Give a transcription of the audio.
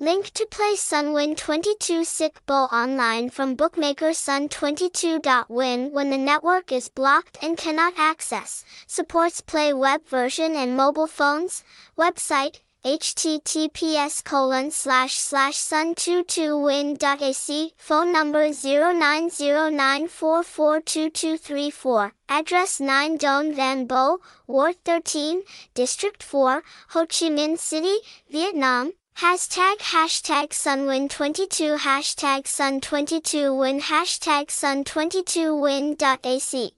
Link to play Sunwin 22 Sic Bo online from bookmaker Sun22.win when the network is blocked and cannot access. Supports Play web version and mobile phones. Website https colon slash slash sun22win.ac phone number 0909442234 address 9 Doan Van Bo Ward 13 District 4 Ho Chi Minh City Vietnam Hashtag hashtag Sunwin22 hashtag Sun22win hashtag Sun22win.ac